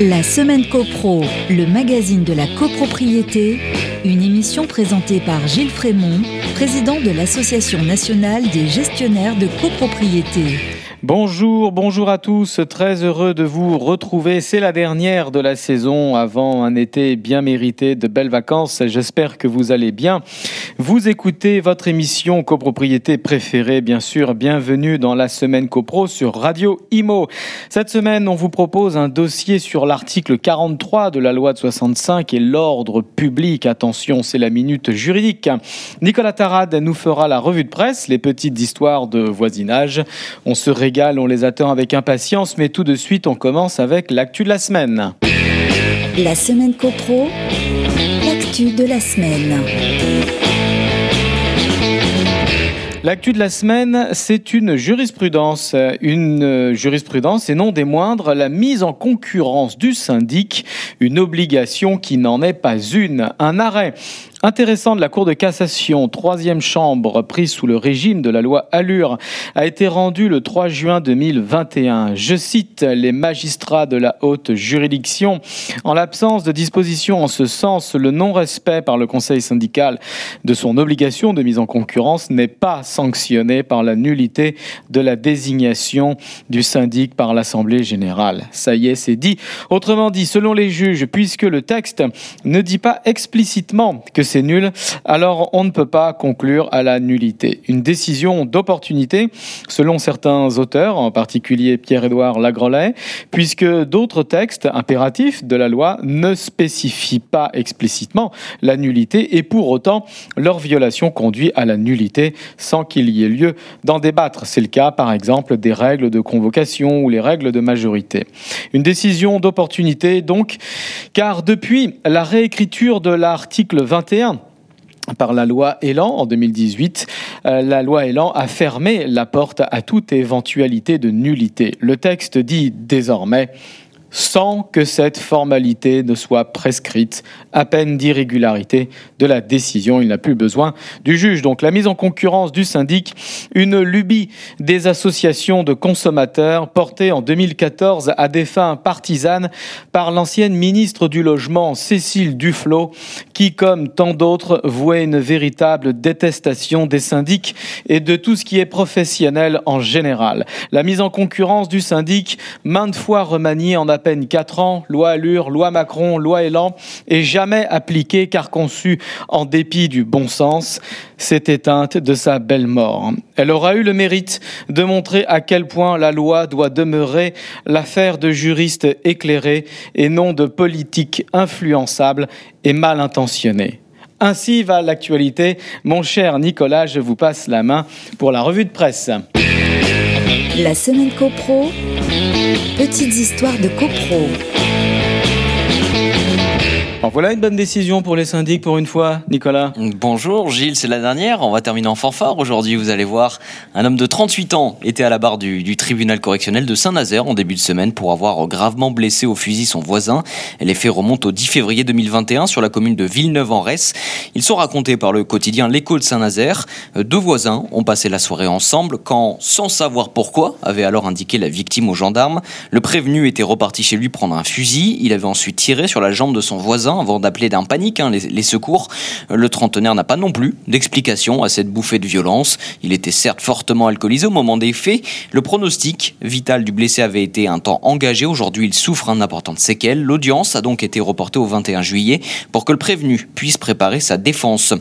La semaine CoPro, le magazine de la copropriété, une émission présentée par Gilles Frémont, président de l'Association nationale des gestionnaires de copropriété. Bonjour, bonjour à tous. Très heureux de vous retrouver. C'est la dernière de la saison avant un été bien mérité de belles vacances. J'espère que vous allez bien. Vous écoutez votre émission copropriété préférée, bien sûr. Bienvenue dans la semaine copro sur Radio Imo. Cette semaine, on vous propose un dossier sur l'article 43 de la loi de 65 et l'ordre public. Attention, c'est la minute juridique. Nicolas Tarade nous fera la revue de presse, les petites histoires de voisinage. On se on les attend avec impatience, mais tout de suite, on commence avec l'actu de la semaine. La semaine copro, l'actu de la semaine. L'actu de la semaine, c'est une jurisprudence. Une jurisprudence et non des moindres, la mise en concurrence du syndic, une obligation qui n'en est pas une. Un arrêt intéressant de la Cour de cassation, troisième chambre, prise sous le régime de la loi Allure, a été rendu le 3 juin 2021. Je cite les magistrats de la haute juridiction. En l'absence de disposition en ce sens, le non-respect par le conseil syndical de son obligation de mise en concurrence n'est pas sanctionné par la nullité de la désignation du syndic par l'Assemblée générale. Ça y est, c'est dit. Autrement dit, selon les juges, puisque le texte ne dit pas explicitement que c'est nul, alors on ne peut pas conclure à la nullité. Une décision d'opportunité, selon certains auteurs, en particulier Pierre-Édouard Lagrelay, puisque d'autres textes impératifs de la loi ne spécifient pas explicitement la nullité et pour autant leur violation conduit à la nullité sans qu'il y ait lieu d'en débattre. C'est le cas par exemple des règles de convocation ou les règles de majorité. Une décision d'opportunité donc, car depuis la réécriture de l'article 21 par la loi Elan en 2018, euh, la loi Elan a fermé la porte à toute éventualité de nullité. Le texte dit désormais sans que cette formalité ne soit prescrite, à peine d'irrégularité de la décision. Il n'a plus besoin du juge. Donc la mise en concurrence du syndic, une lubie des associations de consommateurs portée en 2014 à des fins partisanes par l'ancienne ministre du Logement Cécile Duflot, qui, comme tant d'autres, vouait une véritable détestation des syndics et de tout ce qui est professionnel en général. La mise en concurrence du syndic, maintes fois remaniée en peine 4 ans, loi Allure, loi Macron, loi Elan, et jamais appliquée car conçue en dépit du bon sens, s'est éteinte de sa belle mort. Elle aura eu le mérite de montrer à quel point la loi doit demeurer l'affaire de juristes éclairés et non de politiques influençables et mal intentionnés. Ainsi va l'actualité. Mon cher Nicolas, je vous passe la main pour la revue de presse. La semaine CoPro, petites histoires de CoPro voilà une bonne décision pour les syndics pour une fois, Nicolas. Bonjour Gilles, c'est la dernière. On va terminer en fanfare aujourd'hui. Vous allez voir, un homme de 38 ans était à la barre du, tribunal correctionnel de Saint-Nazaire en début de semaine pour avoir gravement blessé au fusil son voisin. Les faits remontent au 10 février 2021 sur la commune de Villeneuve-en-Resse. Ils sont racontés par le quotidien L'écho de Saint-Nazaire. Deux voisins ont passé la soirée ensemble quand, sans savoir pourquoi, avait alors indiqué la victime aux gendarmes. Le prévenu était reparti chez lui prendre un fusil. Il avait ensuite tiré sur la jambe de son voisin avant d'appeler d'un panique hein, les, secours. Le trentenaire n'a pas non plus d'explication à cette bouffée de violence. Il était certes fortement alcoolisé au moment des faits. Le pronostic vital du blessé avait été un temps engagé. Aujourd'hui, il souffre d'importantes séquelles. L'audience a donc été reportée au 21 juillet pour que le prévenu puisse préparer sa défense.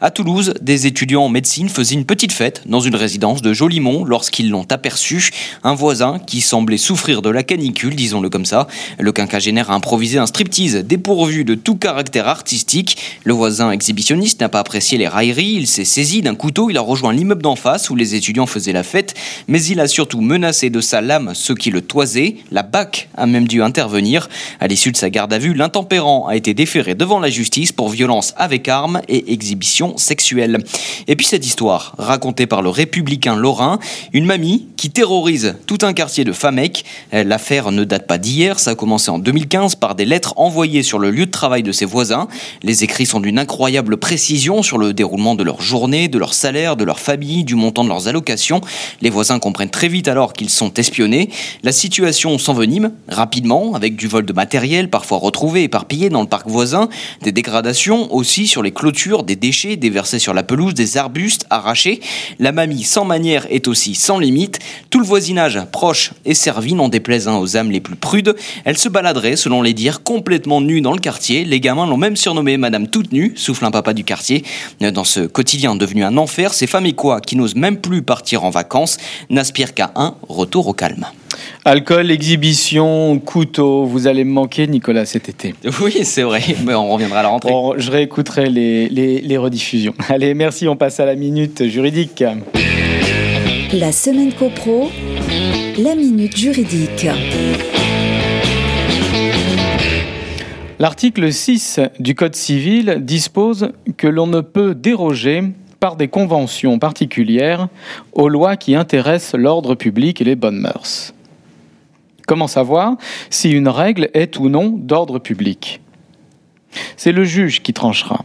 À Toulouse, des étudiants en médecine faisaient une petite fête dans une résidence de Jolimont lorsqu'ils l'ont aperçu. Un voisin qui semblait souffrir de la canicule, disons-le comme ça. Le quinquagénaire a improvisé un striptease dépourvu de tout caractère artistique. Le voisin exhibitionniste n'a pas apprécié les railleries, il s'est saisi d'un couteau, il a rejoint l'immeuble d'en face où les étudiants faisaient la fête, mais il a surtout menacé de sa lame ceux qui le toisaient. La BAC a même dû intervenir. À l'issue de sa garde à vue, l'intempérant a été déféré devant la justice pour violence avec arme et exhibition sexuelle. Et puis cette histoire, racontée par le républicain Lorrain, une mamie qui terrorise tout un quartier de Famec. L'affaire ne date pas d'hier, ça a commencé en 2015 par des lettres envoyées sur le lieu de travail travail de ses voisins. Les écrits sont d'une incroyable précision sur le déroulement de leur journée, de leur salaire, de leur famille, du montant de leurs allocations. Les voisins comprennent très vite alors qu'ils sont espionnés. La situation s'envenime rapidement avec du vol de matériel parfois retrouvé éparpillé dans le parc voisin, des dégradations aussi sur les clôtures, des déchets déversés sur la pelouse, des arbustes arrachés. La mamie sans manière est aussi sans limite. Tout le voisinage proche et servi n'en déplaise un aux âmes les plus prudes. Elle se baladerait, selon les dires, complètement nue dans le quartier. Les gamins l'ont même surnommée Madame toute nue, souffle un papa du quartier. Dans ce quotidien devenu un enfer, ces femmes et quoi qui n'osent même plus partir en vacances n'aspirent qu'à un retour au calme. Alcool, exhibition, couteau, vous allez me manquer, Nicolas, cet été. Oui, c'est vrai, mais on reviendra à la rentrée. Bon, je réécouterai les, les, les rediffusions. Allez, merci, on passe à la minute juridique. La semaine copro, la minute juridique. L'article 6 du Code civil dispose que l'on ne peut déroger par des conventions particulières aux lois qui intéressent l'ordre public et les bonnes mœurs. Comment savoir si une règle est ou non d'ordre public? C'est le juge qui tranchera.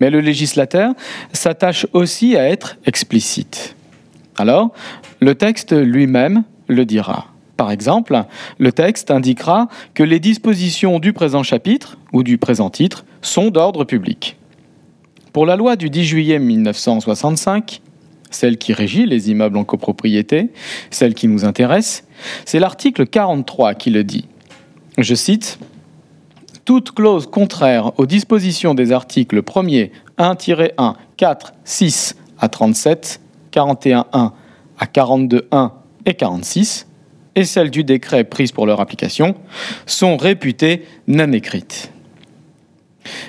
Mais le législateur s'attache aussi à être explicite. Alors, le texte lui-même le dira. Par exemple, le texte indiquera que les dispositions du présent chapitre ou du présent titre sont d'ordre public. Pour la loi du 10 juillet 1965, celle qui régit les immeubles en copropriété, celle qui nous intéresse, c'est l'article 43 qui le dit. Je cite toute clause contraire aux dispositions des articles 1er 1-1, 4, 6 à 37, 41.1 à 42.1 et 46, et celles du décret prise pour leur application, sont réputées non écrites.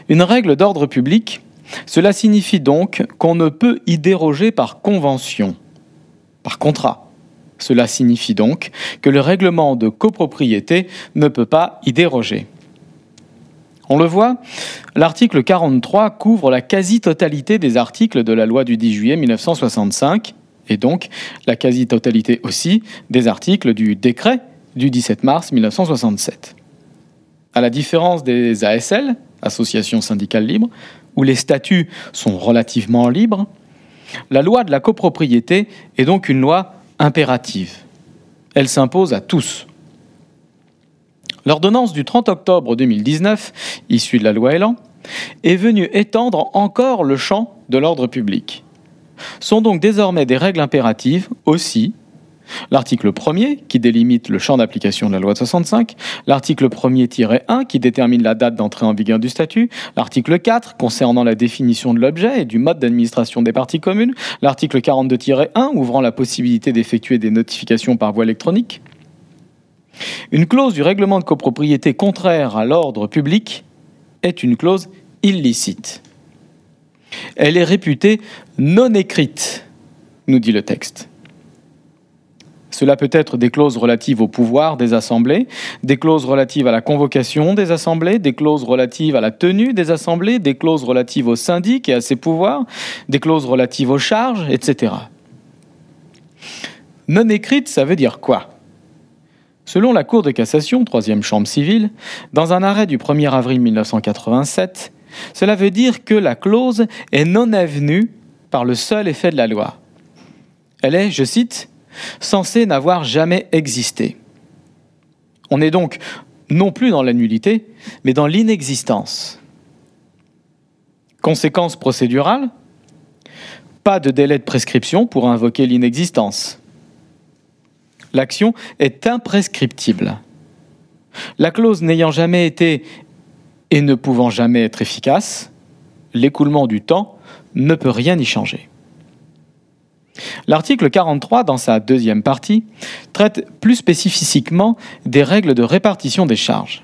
Une règle d'ordre public, cela signifie donc qu'on ne peut y déroger par convention, par contrat. Cela signifie donc que le règlement de copropriété ne peut pas y déroger. On le voit, l'article 43 couvre la quasi-totalité des articles de la loi du 10 juillet 1965 et donc la quasi-totalité aussi des articles du décret du 17 mars 1967. À la différence des ASL, associations syndicales libres, où les statuts sont relativement libres, la loi de la copropriété est donc une loi impérative. Elle s'impose à tous. L'ordonnance du 30 octobre 2019, issue de la loi Elan, est venue étendre encore le champ de l'ordre public. Sont donc désormais des règles impératives aussi L'article 1er qui délimite le champ d'application de la loi de 65, l'article 1er-1 qui détermine la date d'entrée en vigueur du statut, l'article 4 concernant la définition de l'objet et du mode d'administration des parties communes, l'article 42-1 ouvrant la possibilité d'effectuer des notifications par voie électronique. Une clause du règlement de copropriété contraire à l'ordre public est une clause illicite. Elle est réputée non écrite, nous dit le texte. Cela peut être des clauses relatives au pouvoir des assemblées, des clauses relatives à la convocation des assemblées, des clauses relatives à la tenue des assemblées, des clauses relatives au syndic et à ses pouvoirs, des clauses relatives aux charges, etc. Non écrite, ça veut dire quoi? Selon la Cour de cassation, troisième chambre civile, dans un arrêt du 1er avril 1987, cela veut dire que la clause est non avenue par le seul effet de la loi. Elle est, je cite, censée n'avoir jamais existé. On est donc non plus dans la nullité, mais dans l'inexistence. Conséquence procédurale Pas de délai de prescription pour invoquer l'inexistence. L'action est imprescriptible. La clause n'ayant jamais été et ne pouvant jamais être efficace, l'écoulement du temps ne peut rien y changer. L'article 43, dans sa deuxième partie, traite plus spécifiquement des règles de répartition des charges.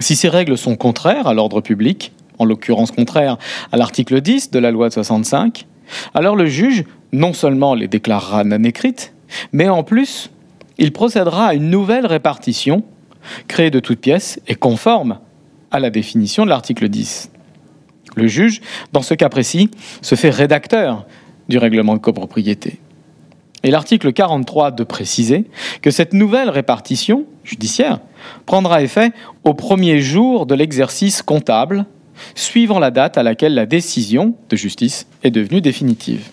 Si ces règles sont contraires à l'ordre public, en l'occurrence contraires à l'article 10 de la loi de 65, alors le juge non seulement les déclarera non écrites, mais en plus, il procédera à une nouvelle répartition créée de toutes pièces et conforme à la définition de l'article 10. Le juge, dans ce cas précis, se fait rédacteur du règlement de copropriété. Et l'article 43 de préciser que cette nouvelle répartition judiciaire prendra effet au premier jour de l'exercice comptable, suivant la date à laquelle la décision de justice est devenue définitive.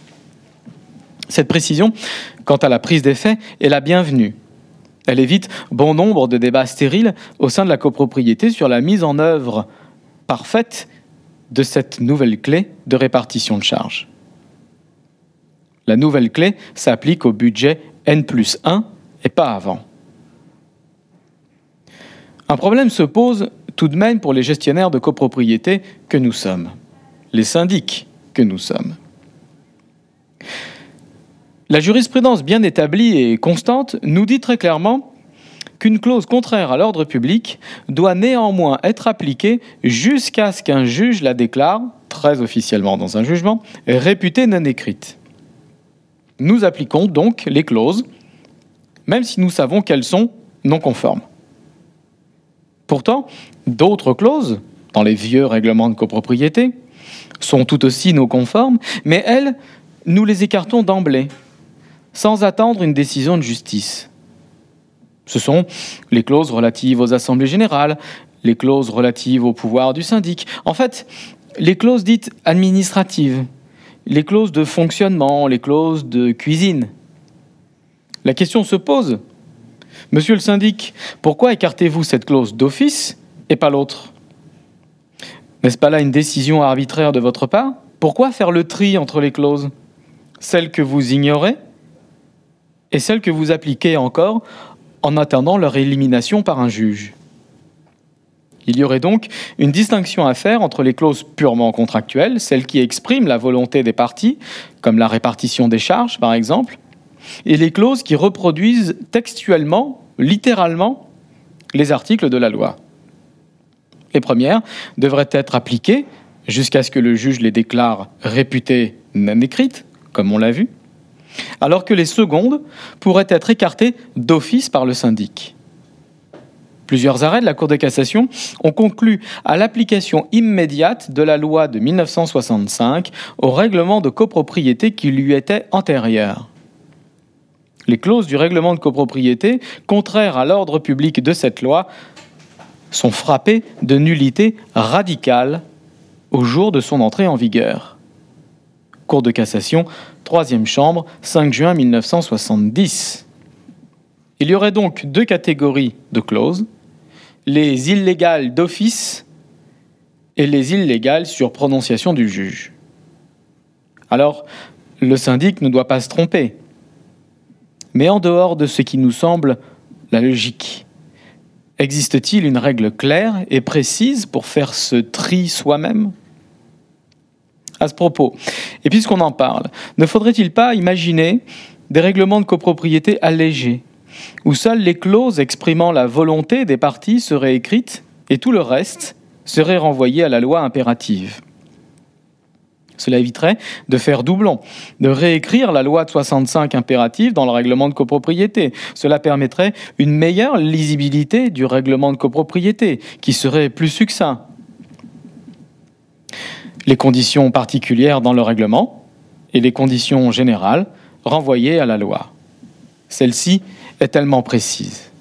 Cette précision, quant à la prise d'effet, est la bienvenue. Elle évite bon nombre de débats stériles au sein de la copropriété sur la mise en œuvre parfaite de cette nouvelle clé de répartition de charges. La nouvelle clé s'applique au budget N plus 1 et pas avant. Un problème se pose tout de même pour les gestionnaires de copropriété que nous sommes, les syndics que nous sommes. La jurisprudence bien établie et constante nous dit très clairement qu'une clause contraire à l'ordre public doit néanmoins être appliquée jusqu'à ce qu'un juge la déclare, très officiellement dans un jugement, réputée non écrite. Nous appliquons donc les clauses, même si nous savons qu'elles sont non conformes. Pourtant, d'autres clauses, dans les vieux règlements de copropriété, sont tout aussi non conformes, mais elles, nous les écartons d'emblée, sans attendre une décision de justice. Ce sont les clauses relatives aux assemblées générales, les clauses relatives au pouvoir du syndic, en fait, les clauses dites administratives, les clauses de fonctionnement, les clauses de cuisine. La question se pose. Monsieur le syndic, pourquoi écartez-vous cette clause d'office et pas l'autre? N'est-ce pas là une décision arbitraire de votre part? Pourquoi faire le tri entre les clauses? Celles que vous ignorez? Et celles que vous appliquez encore en attendant leur élimination par un juge. Il y aurait donc une distinction à faire entre les clauses purement contractuelles, celles qui expriment la volonté des parties, comme la répartition des charges par exemple, et les clauses qui reproduisent textuellement, littéralement, les articles de la loi. Les premières devraient être appliquées jusqu'à ce que le juge les déclare réputées non écrites, comme on l'a vu, alors que les secondes pourraient être écartées d'office par le syndic. Plusieurs arrêts de la Cour de cassation ont conclu à l'application immédiate de la loi de 1965 au règlement de copropriété qui lui était antérieur. Les clauses du règlement de copropriété, contraires à l'ordre public de cette loi, sont frappées de nullité radicale au jour de son entrée en vigueur. Cour de cassation, troisième chambre, 5 juin 1970. Il y aurait donc deux catégories de clauses, les illégales d'office et les illégales sur prononciation du juge. Alors, le syndic ne doit pas se tromper. Mais en dehors de ce qui nous semble la logique, existe-t-il une règle claire et précise pour faire ce tri soi-même? À ce propos, et puisqu'on en parle, ne faudrait-il pas imaginer des règlements de copropriété allégés, où seules les clauses exprimant la volonté des parties seraient écrites et tout le reste serait renvoyé à la loi impérative? Cela éviterait de faire doublon, de réécrire la loi de 65 impérative dans le règlement de copropriété. Cela permettrait une meilleure lisibilité du règlement de copropriété, qui serait plus succinct. Les conditions particulières dans le règlement et les conditions générales renvoyées à la loi. Celle-ci est tellement précise.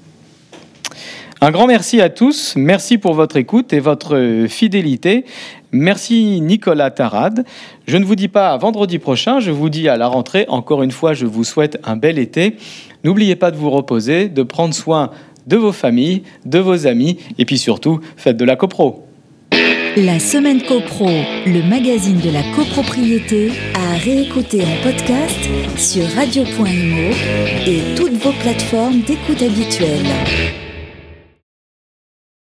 Un grand merci à tous, merci pour votre écoute et votre fidélité. Merci Nicolas Tarade. Je ne vous dis pas à vendredi prochain, je vous dis à la rentrée. Encore une fois, je vous souhaite un bel été. N'oubliez pas de vous reposer, de prendre soin de vos familles, de vos amis et puis surtout, faites de la copro. La semaine copro, le magazine de la copropriété, à réécouter en podcast sur radio.imo et toutes vos plateformes d'écoute habituelles.